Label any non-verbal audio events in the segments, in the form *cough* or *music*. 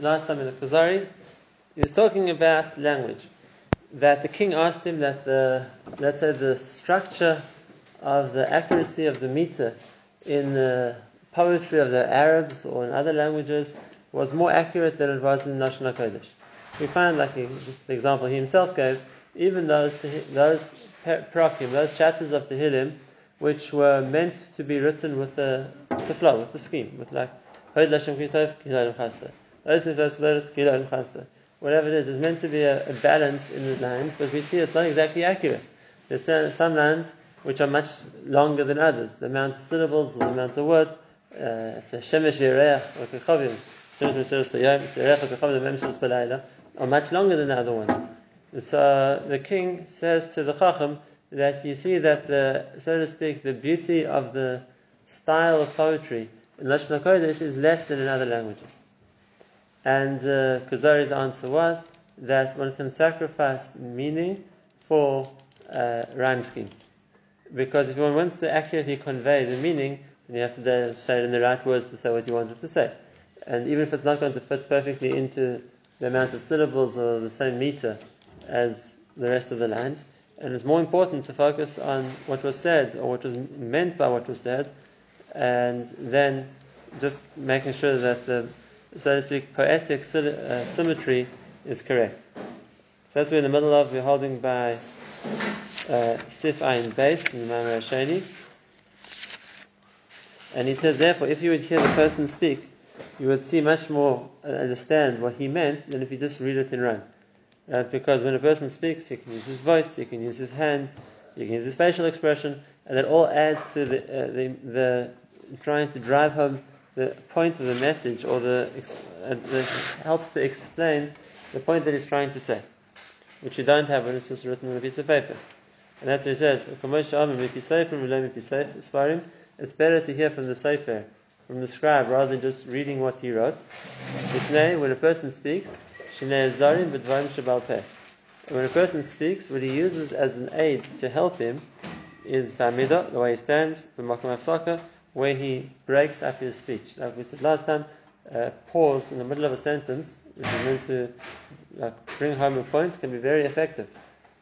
last time in the Kuzari, he was talking about language. That the king asked him that the, let's say, the structure of the accuracy of the meter in the poetry of the Arabs or in other languages was more accurate than it was in Lashon HaKodesh. We find, like he, just the example he himself gave, even those those prakim, those chapters of Tehillim, which were meant to be written with the, the flow, with the scheme, with like those whatever it is, is meant to be a, a, balance in the lines, but we see it's not exactly accurate. There's some lines which are much longer than others. The amount of syllables, the amount of words, uh, shemesh are much longer than the other ones. So the king says to the Chacham that you see that the, so to speak, the beauty of the style of poetry in Lashon HaKodesh is less than in other languages. And uh, Kuzari's answer was that one can sacrifice meaning for uh, rhyme scheme. Because if one wants to accurately convey the meaning, then you have to say it in the right words to say what you wanted to say. And even if it's not going to fit perfectly into the amount of syllables or the same meter as the rest of the lines, and it's more important to focus on what was said or what was meant by what was said, and then just making sure that the, so to speak, poetic uh, symmetry is correct. So that's what we're in the middle of. We're holding by uh, Sif Ayin base in the Mamre Sheni. And he says, therefore, if you would hear the person speak, you would see much more, uh, understand what he meant than if you just read it in run. Because when a person speaks, he can use his voice, he can use his hands, he can use his facial expression, and that all adds to the, uh, the, the, trying to drive home the point of the message or the, uh, the, helps to explain the point that he's trying to say, which you don't have when it's just written on a piece of paper. And that's he says. It's better to hear from the Sefer, from the scribe, rather than just reading what he wrote. When a person speaks, when a person speaks, what he uses as an aid to help him is the way he stands, B'makom Afsaka, where he breaks up his speech. Like we said last time, uh, pause in the middle of a sentence, which is meant to like, bring home a point, can be very effective.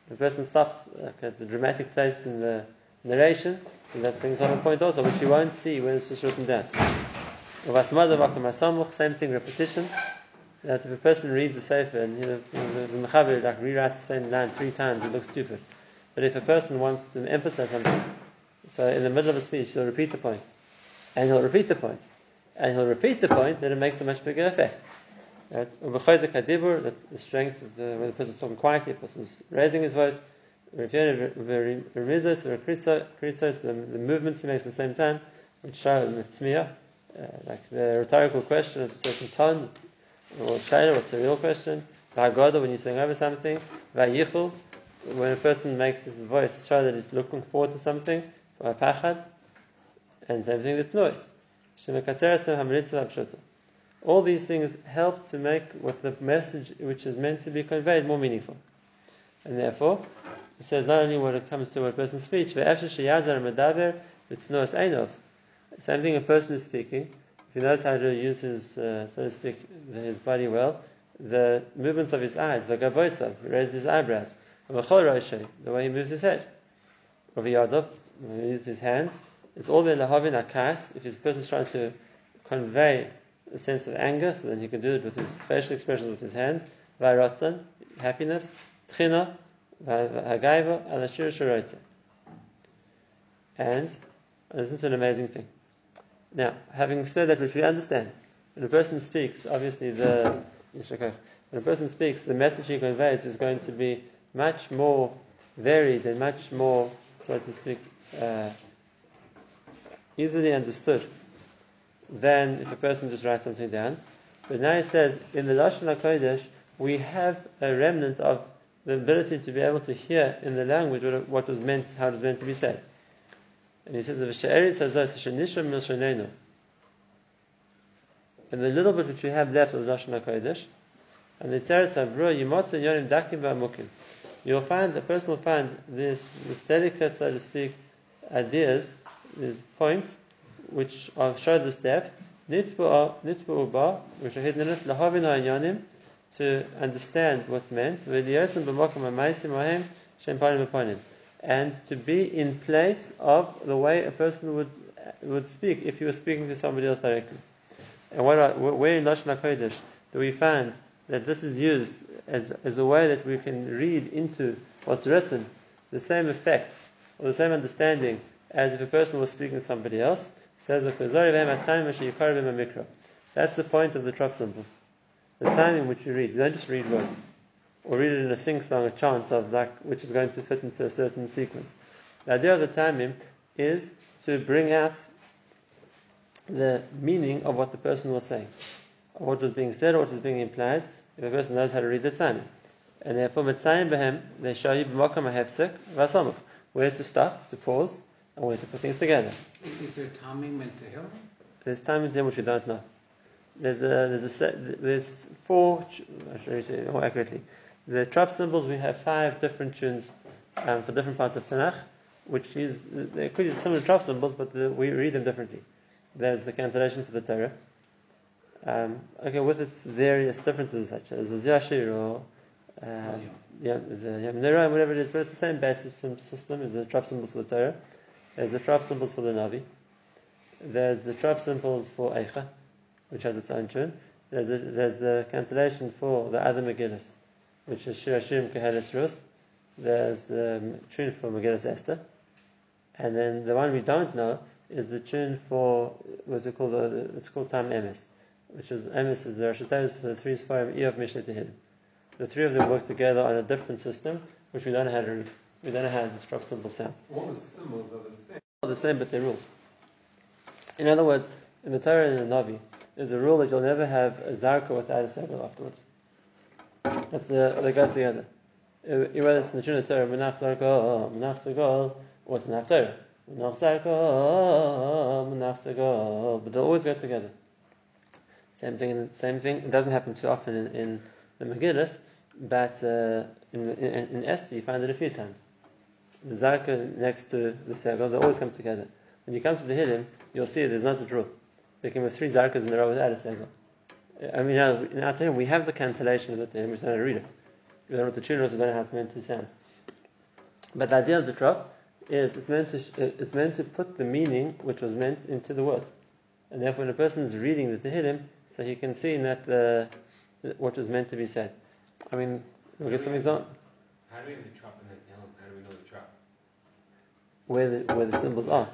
The person stops like, at a dramatic place in the narration, so that brings home a point also, which you won't see when it's just written down. Same thing, repetition that if a person reads the Sefer and you know, the, the Mechaber like rewrites the same line three times, it looks stupid. But if a person wants to emphasize something, so in the middle of a speech, he'll repeat the point, and he'll repeat the point, and he'll repeat the point, then it makes a much bigger effect. Right? That the strength of the, when the person's talking quietly, the person's raising his voice, the, the movements he makes at the same time, which show the uh, like the rhetorical question has a certain tone, or Shaila, what's the real question? Vagoda, when you're saying over something. Vayichul, when a person makes his voice show that he's looking forward to something. Vapachad, and same thing with noise. All these things help to make what the message which is meant to be conveyed more meaningful. And therefore, it says not only when it comes to a person's speech, but after same thing a person is speaking, if he knows how to use his, uh, so to speak, his body well, the movements of his eyes, gavoisav, he raises his eyebrows, the way he moves his head, he uses his hands, it's all the lahavin akas, if his person is trying to convey a sense of anger, so then he can do it with his facial expressions with his hands, vairatzan, happiness, tchina, hagaiva, alashir And listen to an amazing thing. Now, having said that, which we understand, when a person speaks, obviously the when a person speaks, the message he conveys is going to be much more varied and much more, so to speak, uh, easily understood than if a person just writes something down. But now he says, in the Lashon HaKodesh, we have a remnant of the ability to be able to hear in the language what was meant, how it was meant to be said. And he says, the and the little bit which we have left of the Lashon HaKodesh, and the Teres Havra, Yimotza Yonim Dakim V'Amukim. You'll find, the person will find this, this delicate, so to speak, ideas, these points, which are, show this depth, Nitbu ba, which are hidden in it, lahavin ha'inyanim, to understand what's meant, v'liyasim b'makom ha'maisim ha'hem, and to be in place of the way a person would would speak if he was speaking to somebody else directly. And what are, where in Lashon HaKodesh do we find that this is used as, as a way that we can read into what's written? The same effects or the same understanding as if a person was speaking to somebody else? Says That's the point of the trop symbols. The time in which you read. You don't just read words or read it in a sing song, a chant of like which is going to fit into a certain sequence. The idea of the tamim is to bring out the meaning of what the person was saying, of what was being said or what was being implied, if a person knows how to read the tamim. And therefore, mitzayim behem, they show you b'makam ha'hefsek v'asamuch, where to stop, to pause, and where to put things together. Is there timing meant to help? There's time in Tehillim which we don't know. There's a, there's a set, there's four, I should say more accurately, the trop symbols, we have five different tunes um, for different parts of Tanakh, which is, there could be similar trop symbols, but the, we read them differently. There's the cancellation for the Torah. Um, okay, with its various differences, such as the Yashir or uh, yeah, the Yom whatever it is, but it's the same basic system as the trop symbols for the Torah. There's the trop symbols for the Navi. There's the trop symbols for Eicha, which has its own tune. There's, a, there's the cancellation for the other Megillus which is Shirashim Kehelis Rus. There's the tune for Megillus Esther. And then the one we don't know is the tune for, what's it called? It's called Tam Emes, which is, Emes is the Rashatos for the three Sfarim, Eov Mishnah Tehillim. The three of them work together on a different system, which we don't know how to read. We don't know how simple sounds. All the symbols are the same. All the same, but they rule. In other words, in the Torah and the Navi, there's a rule that you'll never have a zarka without a segel afterwards. That's the, they go together. Whether it's in the Trinity Torah, Menach Zarko, Menach Segol, or it's in the. Menach Zarko, Menach Segol, but they'll always go together. Same thing, same thing. It doesn't happen too often in, in the Megillus, but uh, in, in, in, Esther you find it a few times. The Zarka next to the Segol, they always come together. When you come to the Hiddim, you'll see there's no such rule. They can have three Zarkas in a row without a Segol. I mean, in our time, we have the cantillation of the Tehillim, we just don't know how to read it. We don't know what the tune is, we don't know how it's meant to sound. But the idea of the trop is it's meant to uh, it's meant to put the meaning which was meant into the words, and therefore when a person is reading the Tehillim, so he can see that the what was meant to be said. I mean, we'll get some example. How do we have the trop in the Tehillim? How do we know the trap? Where the where the symbols are.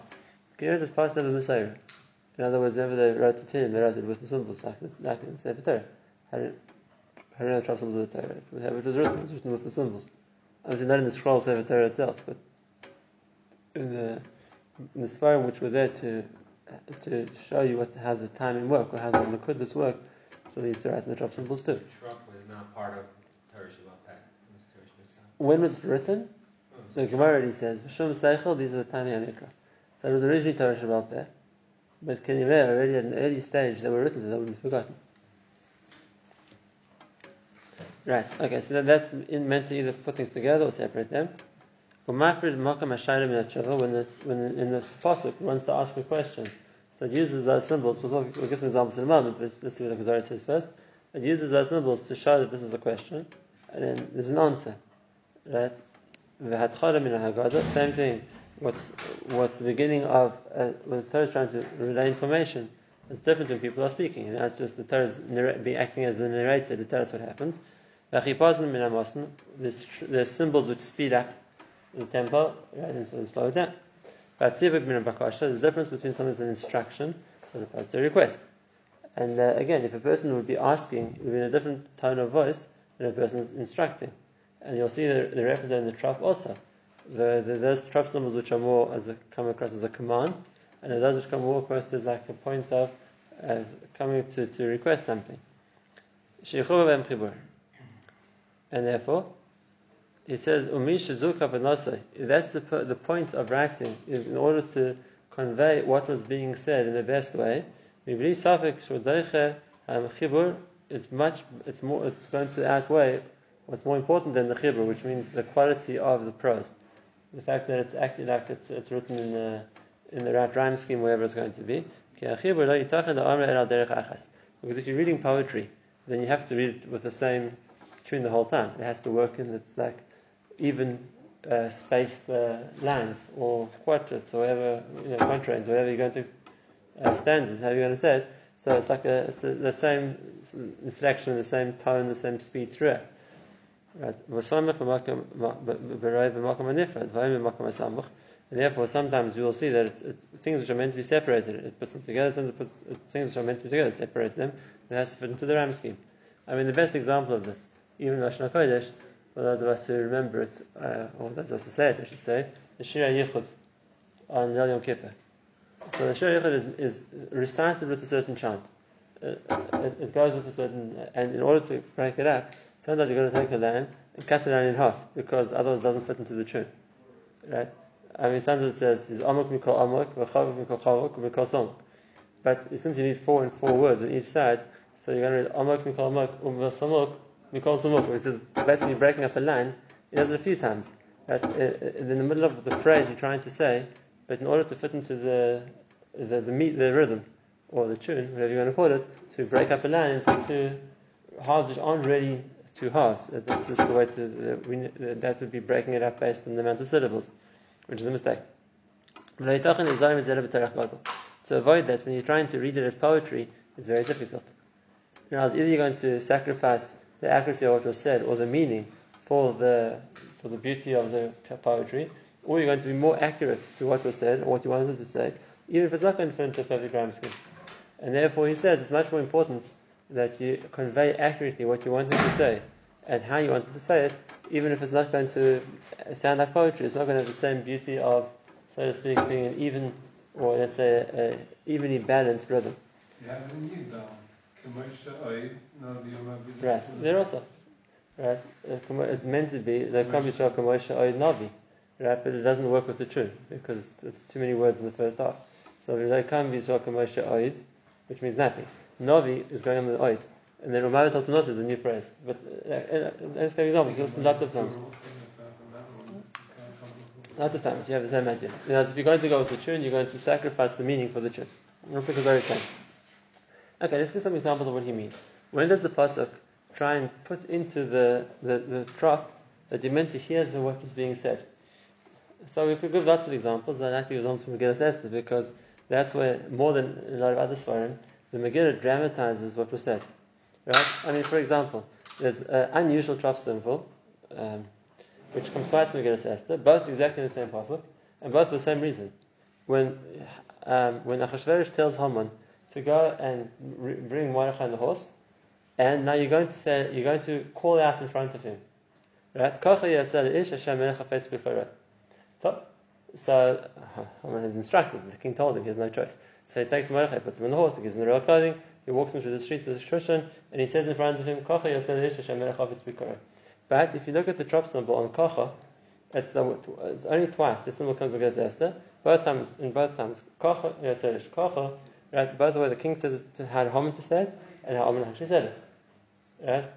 Just pass them the Messiah? In other words, whenever they wrote the Tehillim, they wrote it with the symbols, like, like in Sefer Torah. How do you know the twelve symbols of the Torah? It was written, it was written with the symbols. Obviously, not in the scroll of Sefer Torah itself, but in the in the Sfarim which were there to to show you what, how the timing work or how the Nakudas work, so they used to write in the twelve symbols too. Trop was not part of Torah Shabbat. When was it written? Oh, the Gemara already says, Shum Seichel, these are the Tami Amikra. So it was originally Torah Shabbat Peh. But Kenimeh already at an early stage they were written so they wouldn't be forgotten. Right, okay, so that's in, meant to either put things together or separate them. When the when in the pasuk wants to ask a question, so it uses those symbols. We'll, talk, we'll get some examples in a moment, but let's see what the Gemara says first. It uses those symbols to show that this is a question, and then there's an answer, right? Same thing what's what's the beginning of uh, when the Torah is trying to relay information It's different when people are speaking. And that's just the Torah is be acting as the narrator to tell us what happens. There's, there's symbols which speed up the tempo, right, and so slow it down. But there's a difference between something that's an instruction as opposed to a request. And uh, again, if a person would be asking it would be in a different tone of voice than a person is instructing, and you'll see the, the reference in the trop also the, the, those trop symbols which are more as a, come across as a command, and those which come more across as like a point of uh, coming to, to request something. And therefore, he says, That's the, the point of writing, is in order to convey what was being said in the best way. It's much, it's more, it's going to outweigh what's more important than the chibur, which means the quality of the prose the fact that it's acted like it's, it's written in the in the right rhyme scheme, wherever it's going to be. Because if you're reading poetry, then you have to read it with the same tune the whole time. It has to work in its like even uh, spaced uh, lines or quatrains or whatever, you know, quatrains, whatever you're going to uh, stanzas, how you're going to say it. So it's like a, it's a, the same inflection, the same tone, the same speed throughout. Right. And therefore, sometimes you will see that it's, it's things which are meant to be separated. It puts them together, sometimes it puts things which are meant to be together, it separates them, and it has to fit into the ram scheme. I mean, the best example of this, even Lashon Kodesh, for those of us who remember it, uh, or those of us who say it, I should say, the Shira Yichud on Yom Kippur. So the Shira Yichud is, is recited with a certain chant. Uh, it, it, goes with a certain, and in order to break it up, sometimes you're going to take a line and cut the line in half because otherwise it doesn't fit into the tune. Right? I mean, sometimes it says, "Is amok mikol amok, v'chavuk mikol chavuk, mikol samuk." But since you need four and four words on each side, so you're going to read amok mikol amok, umvasamok, mikol samuk, which is basically breaking up a line. It does it a few times. Right? Uh, uh, in the middle of the phrase you're trying to say, but in order to fit into the the, the the rhythm, or the tune, whatever you want to call it, to break up a line into two halves which aren't really two halves. Uh, that's just the way to, uh, we, uh, that would be breaking it up based on the amount of syllables which is a mistake. To avoid that, when you're trying to read it as poetry, it's very difficult. You know, either you're going to sacrifice the accuracy of what was said or the meaning for the for the beauty of the poetry, or you're going to be more accurate to what was said or what you wanted to say, even if it's not going to fit into a perfect scheme. And therefore, he says it's much more important that you convey accurately what you wanted to say and how you wanted to say it, even if it's not going to sound like poetry, it's not going to have the same beauty of, so to speak, being an even, or let's say, a, evenly balanced rhythm. Right, there also. Right, it's meant to be the Kamishah Kamosha Oid Navi, right, but it doesn't work with the tune because it's too many words in the first half. So the Kamishah Kamosha Oid, which means nothing. Navi is going on with Oid. And then Umayyad Taltanot is a new phrase. But uh, uh, let's give examples, lots of times. Lots of times you have the same idea. You know, if you're going to go with the tune, you're going to sacrifice the meaning for the tune. Let's look at very time. Okay, let's give some examples of what he means. When does the pasuk try and put into the, the, the trop that you're meant to hear the what is being said? So we could give lots of examples. I like give examples from Megillah Esther because that's where, more than a lot of other svarim, the Megillah dramatizes what was said. Right? I mean, for example, there's an unusual trop symbol. Um, which comes twice in Megillah Esther, both exactly the same pasuk, and both for the same reason. When um, when Achashverosh tells Haman to go and re- bring Mordechai the horse, and now you're going to say you're going to call out in front of him, right? So Haman is instructed. The king told him he has no choice. So he takes Mordechai, puts him on the horse, gives him the royal clothing, he walks him through the streets of the Shushan, and he says in front of him, but if you look at the trop symbol on Kocha, it's, it's only twice the symbol comes against Esther. Both times, in both times, Kocha, Yoserish Kocha, right? Both the way the king says it how Haman to say it and how Haman actually said it. Right?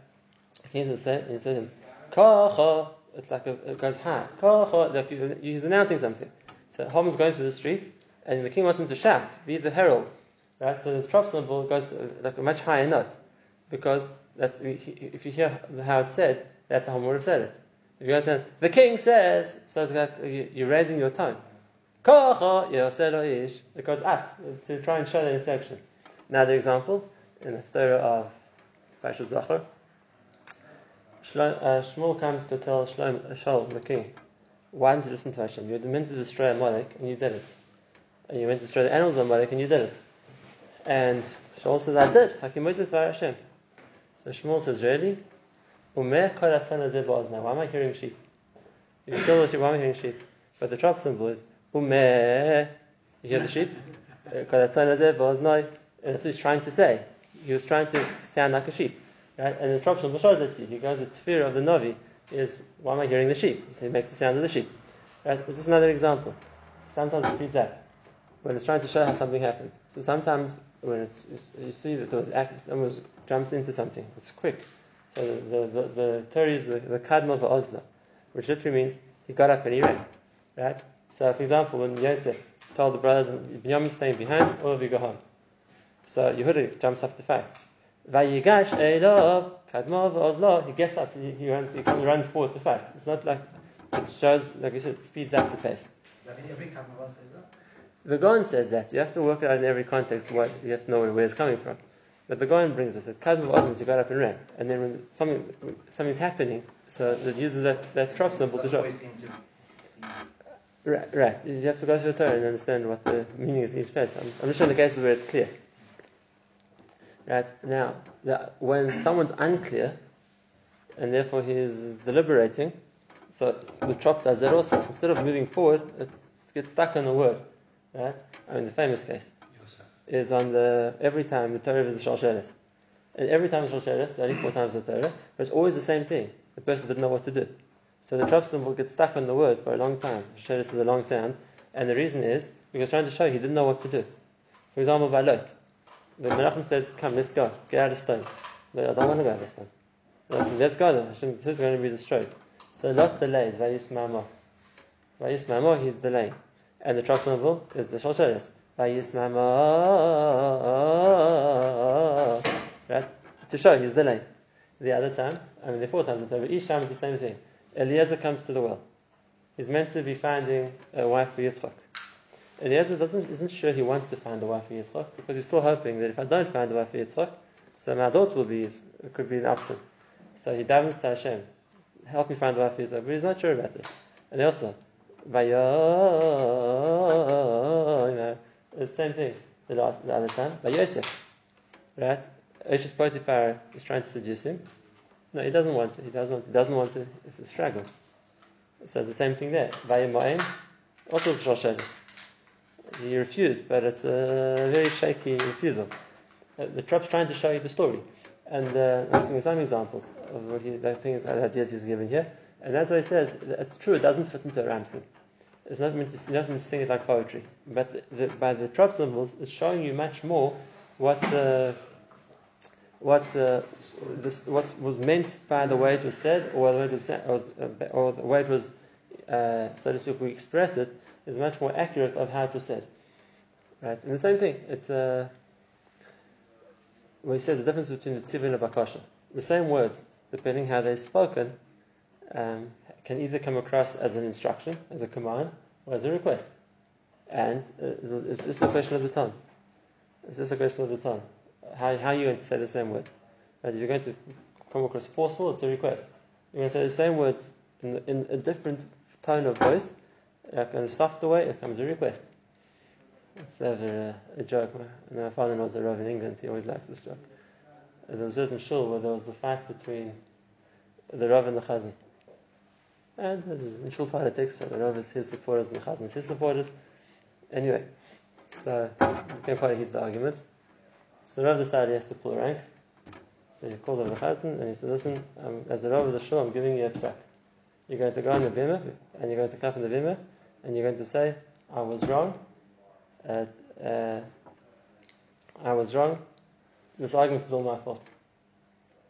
The king says he says Kocha, it's like a, it goes high. Kocha, like he's announcing something. So Haman's going through the streets, and the king wants him to shout, be the herald. Right? So this trop symbol goes like a much higher note. Because that's, if you hear how it's said, that's how Haman would have said it. If you go say, the king says, so like you're raising your tone. It goes up to try and show the inflection. Another example, in the story of Pasha Zachar, uh, Shmuel comes to tell Shalom, the king, why didn't you listen to Hashem? You were meant to destroy Amalek, and you did it. And you went to destroy the animals of Amalek, and you did it. And Shaul says, I did. Hakim Moses Hashem. So Shmuel says, really? Why am I hearing sheep? If You kill the sheep, why am I hearing sheep? But the trop symbol is. You hear the sheep? Uh, and that's what he's trying to say. He was trying to sound like a sheep. Right? And the trop symbol shows that to you. He goes, the tefillah of the Navi is, why am I hearing the sheep? So he makes the sound of the sheep. Right? This is another example. Sometimes it speeds up when it's trying to show how something happened. So sometimes when it's, you see that there was someone jumps into something, it's quick. So the, the, the Torah is the, the Kadma Ozna, which literally means he got up and he ran. Right? So, for example, when Yosef told the brothers, Binyamin staying behind, all of you go home. So Yehuda jumps up to fight. Vayigash Eidov Kadmov Ozlo. He gets up. He, he runs. He comes, runs forward to fight. It's not like it shows, like you said, it speeds up the pace. The Gaon says that you have to work it out in every context. What you have to know where it's coming from. But the Gaon brings us that Kadmov Ozlo. You got up and ran, and then when something something's happening, so it uses that that trop symbol to show. Right, right. You have to go through the Torah and understand what the meaning is in each place. I'm, I'm just showing the cases where it's clear. Right now, the, when someone's unclear, and therefore he is deliberating, so the trop does that also. Instead of moving forward, it gets stuck on the word. Right? I mean, the famous case Yosef. is on the every time the Torah is the Shalshelis. And every time it's Shalshelis, 34 times the Torah, but it's always the same thing. The person didn't know what to do. So the trop symbol gets stuck on the word for a long time. Shalshelis is a long sound, and the reason is because trying to show he didn't know what to do. For example, by Lot. The Menachem said, Come, let's go, get out of Sodom. But I don't want to go out of the stone. I said, Let's go then. Hashem is going to be destroyed. So Lot delays, Vayismamo. Vayismamo, he's delaying. And the symbol is the. Vayismamo. Right? To show he's delaying. The other time, I mean, the four times, but each time it's the same thing. Eliezer comes to the well. He's meant to be finding a wife for Yitzchak. Eliezer doesn't, isn't sure he wants to find a wife for Yitzchak because he's still hoping that if I don't find a wife for Yitzchak, so my daughter will be, it could be an option. So he davens to Hashem, help me find a wife for Yitzchak, but he's not sure about this. And also, Vayo, you know, the same thing the, last, the other time, by right? Oshis Potiphar is trying to seduce him. No, he doesn't want to. He doesn't want to. He doesn't want to. It's a struggle. So the same thing there. Vayimoim, also Shalshelis. He refused, but it's a very shaky refusal. Uh, The trap's trying to show you the story. And uh, I'm some examples of what he, the things, ideas he's given here. And that's why he says, it's true, it doesn't fit into a ramsing. It's not meant to, not meant to sing it like poetry. But the, the, by the trop symbols, it's showing you much more what, uh, what, uh, this, what was meant by the way it was said, or the way it was, said, or, uh, or the way it was, uh, so to speak, we express it, is much more accurate of how it was said. Right? And the same thing, it's uh, where he says the difference between the tzivin and the bakasha. The same words, depending how they're spoken, um, can either come across as an instruction, as a command, or as a request. And uh, it's just a question of the tongue. It's just a question of the tongue. How, how are you going to say the same words? Right? If you're going to come across forceful, it's a request. You're going to say the same words in, in a different tone of voice, like in a softer way, it comes a request. It's ever a, a joke. My, my father was a Rav in England, he always likes this joke. There was a certain shul where there was a fight between the Rav and the Chazan. And this is in shul politics, so the Rav is his supporters and the Chazan is his supporters. Anyway, so became quite a heated argument. So the Rav decided he has to pull rank. So he called over the Chazan and he said, Listen, um, as the Rav of the shul, I'm giving you a psak. You're going to go on the bimah and you're going to clap from the bimah and you're going to say, I was wrong. Uh, uh, I was wrong. This argument is all my fault.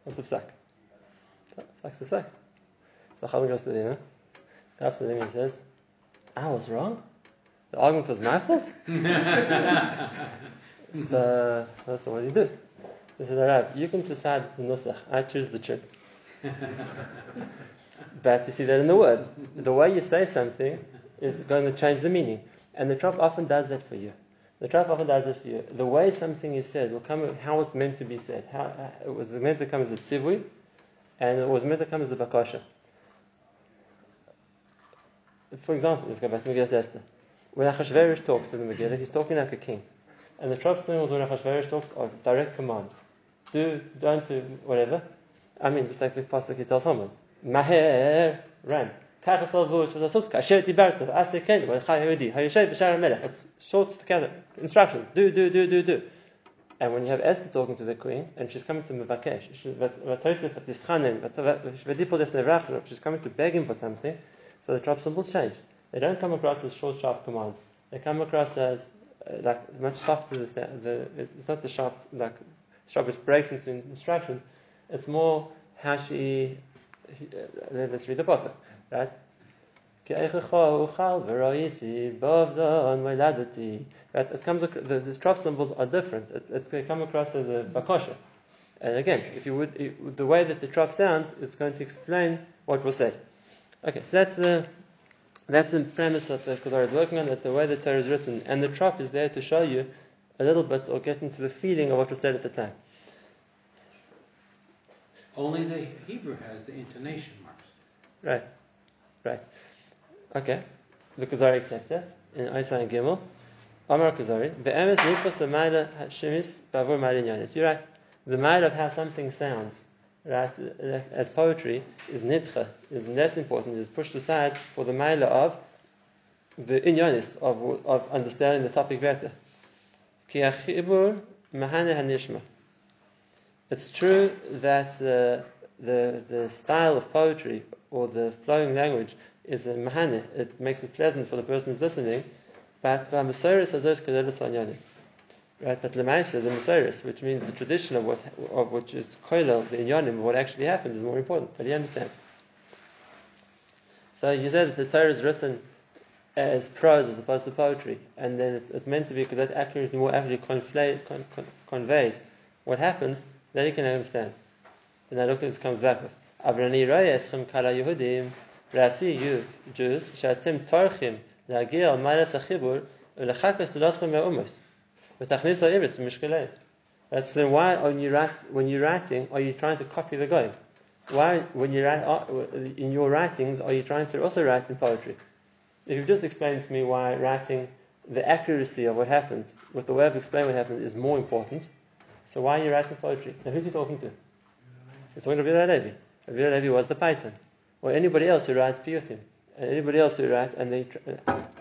That's a psak. Psak's the psak. So Chazan goes to the comes to the and says, ah, I was wrong? The argument was my fault? *laughs* so, so what do you do? He said, Rav, you can decide the nusach. I choose the trick. *laughs* but you see that in the words. The way you say something is going to change the meaning. And the trop often does that for you. The trop often does it for you. The way something is said will come how it's meant to be said. How it was meant to come as a tzivui, and it was meant to come as a bakasha. For example, let's go back to Megillah Esther. When Achashverosh talks in the Megillah, he's talking like a king. And the trop symbols when Achashverosh talks are direct commands. Do, don't do, whatever. I mean, just like the pasuk he tells Haman. Maher, ran. It's short together instructions. Do, do, do, do, do. And when you have Esther talking to the queen, and she's coming to Mevakesh, she's coming to beg him for something, so the trop symbols change. They don't come across as short, sharp commands. They come across as uh, like much softer. The, it's not the sharp like sharpest breaks into instructions. It's more how she. Uh, let's read the pasuk, right? Right, it comes, the, the trop symbols are different. It, it's going to come across as a bakasha. And again, if you would, it, the way that the trop sounds is going to explain what we'll say. Okay, so that's the that's the premise that the Kedar is working on. That the way the Torah is written, and the trap is there to show you a little bit or get into the feeling of what was said at the time. Only the Hebrew has the intonation marks. Right, right. Okay, the Kuzari accepts that in Isa and Gimel. Amar Kuzari, be'emes nichos ha'mayla hashemis b'avur ma'alin yonis. You're right. The mile of how something sounds, right, uh, as poetry, is nitcha, is less important, is pushed aside for the mile of the inyonis, of, of understanding the topic better. It's true that uh, the the style of poetry or the flowing language is a mahane. It makes it pleasant for the person who's listening. But. Right, but lemaisa, the Messiris, which means the tradition of what, of which is koilel, the inyanim, what actually happened, is more important. But he understands. So you said that the Torah is written as prose as opposed to poetry, and then it's, it's meant to be because that accurately, more accurately con, con, conveys what happened. Then you can understand. And now look at this comes back with Avrani Rayeschem Kala Yehudim Rasi you Jews Shatim Tarchim Lagil Malas Achibur Ulachakos Laschem Me'umus. But that's then why when you write when you're writing are you trying to copy the goy? Why when you write uh, in your writings are you trying to also write in poetry? If you've just explained to me why writing the accuracy of what happened with the way of explaining what happened is more important, so why are you writing poetry? Now who's he talking to? He's talking to Rabbi Levi. Rabbi Levi was the Paytan, or anybody else who writes piyutim, and anybody else who writes and they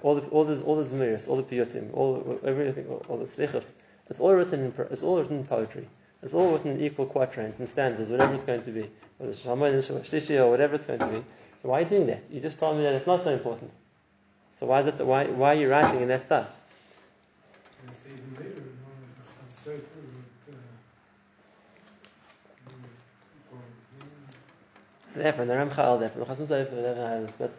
all the all the all the zmiris, all the piyutim, all everything, all, all the slichas. It's all written in it's all written in poetry. It's all written in equal quatrains and stanzas, whatever it's going to be, whether it's Shaman, Shlishi, or whatever it's going to be. So why are you doing that? You just told me that it's not so important. So why is it? Why why are you writing in that stuff? And it's even later, you know, like some sefer with, uh, with his name. There from the Ramchal, there from the Chasam Sofer, there from but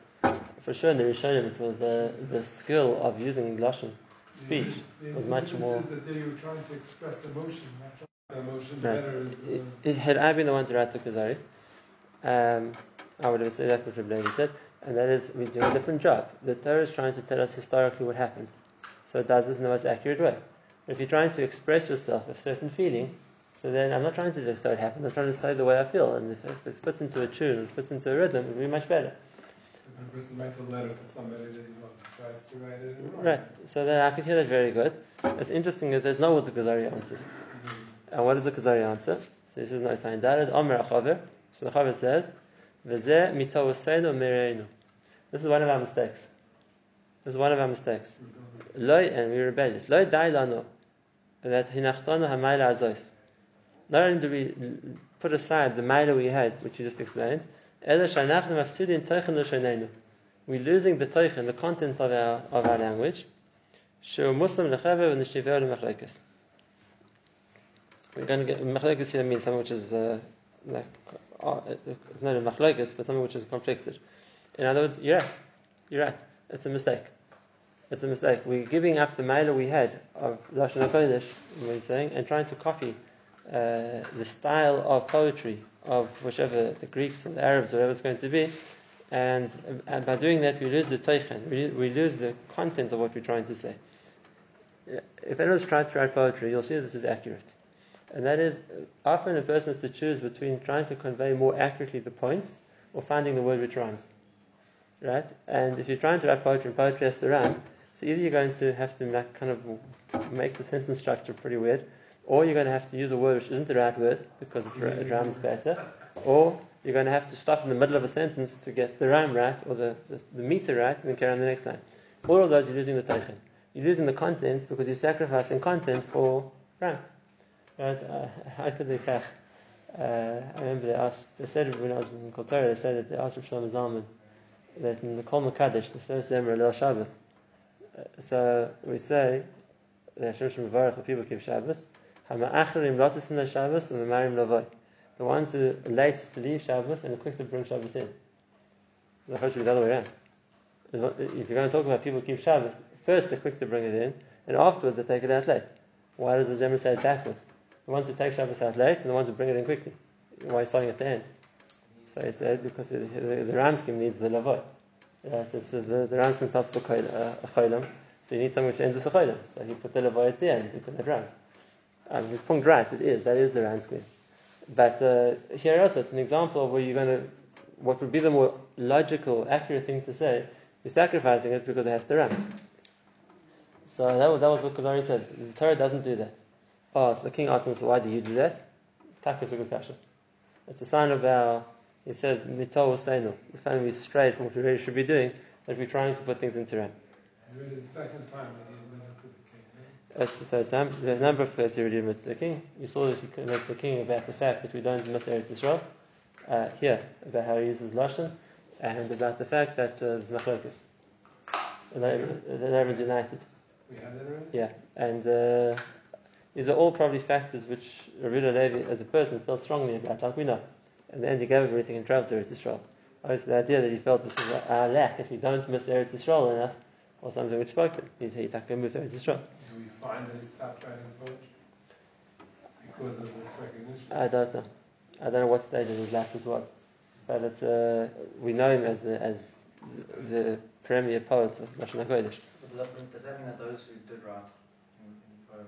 for sure in the Rishonim it was the the skill of using lashon speech The- the was much more. is that there you're trying to express emotion, not emotion. Right. Better is the. It, it, had I been the one to write the Kuzari, um, I would have said that what Levi said, and that is we do a different job. The Torah is trying to tell us historically what happened, so it does it in the most accurate way. But if you're trying to express yourself a certain feeling, so then I'm not trying to just say it happened. I'm trying to say the way I feel, and if, if it fits into a tune, it fits into a rhythm, it will be much better. A person writes a letter to somebody that he loves, tries to write it in Right. So then I could hear that very good. It's interesting that there's no what the Kuzari answers. Mm-hmm. And what does the Kuzari answer? So he says, no, sign Dalet, Omer Achaver. So the Chaver says, mireinu. This is one of our mistakes. This is one of our mistakes. Loi, and we're rebellious. Loi dai lanu. That hinachtanu hamayla azois. Not only do we put aside the maila we had, which you just explained, We're losing the toichen, the content of our, of our language. We're going to get machlekes here means something which is uh, like uh, not a machlekes, but something which is conflicted. In other words, you're right. You're right. It's a mistake. It's a mistake. We're giving up the mailer we had of Lashon HaKodesh, we're saying, and trying to copy uh, the style of poetry of whichever the Greeks or the Arabs, whatever it's going to be. And, and by doing that, we lose the teichen, we, we lose the content of what we're trying to say. If anyone's tried to write poetry, you'll see that this is accurate. And that is, often a person has to choose between trying to convey more accurately the point or finding the word which rhymes. Right? And if you're trying to write poetry and poetry has to rhyme, so either you're going to have to kind of make the sentence structure pretty weird, or you're going to have to use a word which isn't the right word because it, rhymes better, or you're going to have to stop in the middle of a sentence to get the rhyme right or the, the, the meter right and then carry on the next line. All of those you're losing the teichen. You're losing the content because you're sacrificing content for rhyme. Right? Uh, *laughs* how could they kach? Uh, I remember they asked, they said when I was in Kol Torah, they said that they asked Rav Shlomo Zalman that in the Kol Makadish, the first Emer Lel Shabbos, uh, so we say that Hashem Shem Mevarach, the people keep Shabbos, And Lavoi. The ones who are late to leave Shabbos and are quick to bring Shabbos in. The should be the other way around. If you're going to talk about people who keep Shabbos, first they're quick to bring it in, and afterwards they take it out late. Why does the Zemra say it backwards? The ones who take Shabbos out late and the ones who bring it in quickly. Why are starting at the end? So he said because the, the, the Ramskim needs the Lavoy. Right? Uh, this is the, the Ramskim starts with uh, a cholam, so you need something which ends with a cholam. So he put the Lavoy at the end because it rams. Um, his point right, it is, that is the Ramskim. But uh, here also, it's an example of where you're going to, what would be the more logical, accurate thing to say, you're sacrificing it because it has to run. So that was, that was what Kuzari said. The Torah doesn't do that. Oh, so the king asked him, so why do you do that? Is a good question. It's a sign of our, he says, mitol seinu. The fact we strayed from what we really should be doing, that we're trying to put things into ram. It's really the second time that he admitted to the king. right? That's the third time. The number of first he already admitted to the king. You saw that he admitted to the king about the fact that we don't miss Eretz Yisrael. Uh, here, about how he uses Lashon, and about the fact that uh, there's machlokas. And that that everyone's united. We had that already? Yeah, and uh, these are all probably factors which Ravina Levi, as a person, felt strongly about, like we know. The end, he gave up everything and traveled to Eretz Yisrael. Obviously, the idea that he felt this was a lack if you don't miss Eretz Yisrael enough, or something which spoke to him. He, he took move to Eretz Yisrael. Do we find that he stopped writing poetry? Because of this recognition? I don't know. I don't know what stage of his life this was, but it's uh, we know him as the as the premier poet of Lashon Hakodesh. Does that mean that those who did write in, in poem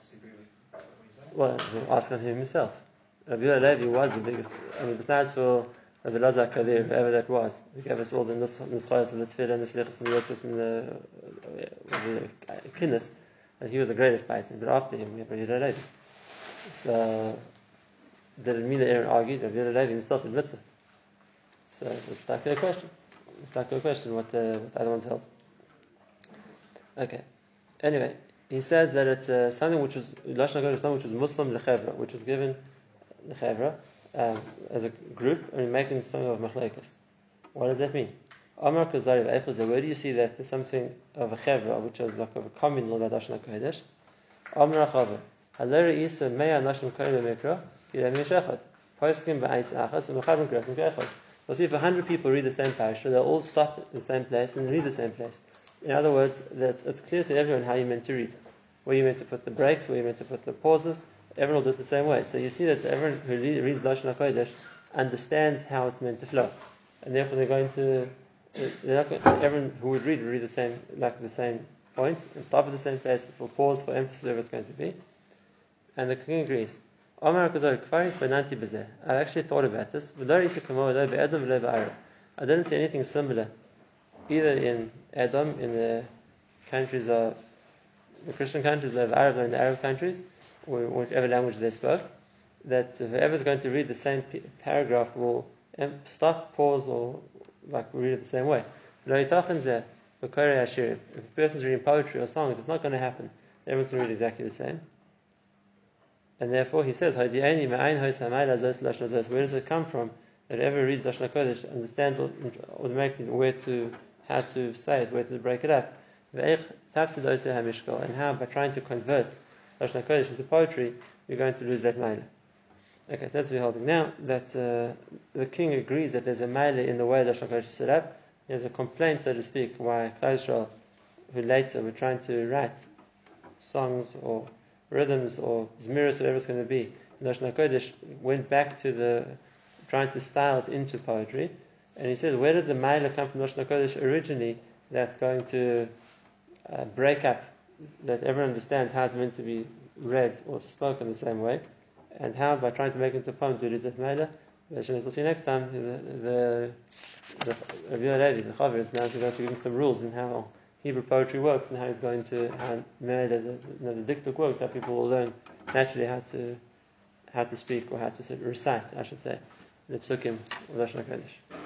disagree with what you say? Well, we'll ask on him himself. Rabbi Yehuda Levi was the biggest. I mean, besides for Rabbi Lazar Kalir, whoever that was, he gave us all the nus- nuschayos and the tefillah and the slichas and the yotzos and the, uh, the kinnis, and he was the greatest Baitin. But after him, we have Rabbi Levi. So, mean that Aaron argued? Rabbi Levi himself admits it. So, it's stuck a question. It's stuck a question what the, what the other ones held. Okay. Anyway, he says that it's uh, something which was Lashon HaKodesh something which was Muslim lechevra, which was given lechevra um, as a group, and making something of machlekes. What does that mean? Amar Kuzari v'Eichel Where do you see that there's something of a chevra, which is like of a communal about Lashon HaKodesh? Amar Achavar Halera Isa Meya Lashon Kodesh Mikra Yidem Yeshachad Poskim ba'Eis Achas u'Mechavim Krasim Ke'echad. We'll see if a hundred people read the same parasha, they'll all stop in the same place and read the same place. In other words, it's clear to everyone how you're meant to read. Where you're meant to put the breaks, where you're meant to put the pauses, everyone will do it the same way. So you see that everyone who reads Lashon HaKodesh understands how it's meant to flow. And therefore they're going to, not everyone who would read would read the same, like the same point, and stop at the same place for pause, for emphasis, whatever it's going to be. And the king agrees. Oh, Kfaris Bananti Bazeh. I actually thought about this. I didn't see anything similar, either in Edom, in the countries of the Christian countries, the Arab, the Arab countries, or whichever language they spoke, that whoever's going to read the same paragraph will stop, pause, or like read it the same way. If a person's reading poetry or songs, it's not going to happen. Everyone's going to read exactly the same. And therefore, he says. Where does it come from? That whoever reads Lashon Hakodesh understands au- automatically where to, how to say it, where to break it up. And how, by trying to convert Lashon Hakodesh into poetry, you're going to lose that mayla. Okay, so that's what we're holding. Now, that uh, the king agrees that there's a mayla in the way that is set up. There's a complaint, so to speak, why Klal Yisrael, who later were trying to write songs or rhythms or zmiris, whatever it's going to be, Lashon HaKodesh went back to the trying to style it into poetry. And he says, where did the Maila come from Lashon HaKodesh originally that's going to uh, break up, that everyone understands how it's meant to be read or spoken the same way, and how by trying to make into a poem to that Maila. We'll see next time. The, the, the Levi, the Chaver, is now going to give him some rules in how Hebrew poetry works and how he's going to how Maila, the, you the dictic works, how people will learn naturally how to how to speak or how to recite, I should say, the psukim of Lashon HaKodesh.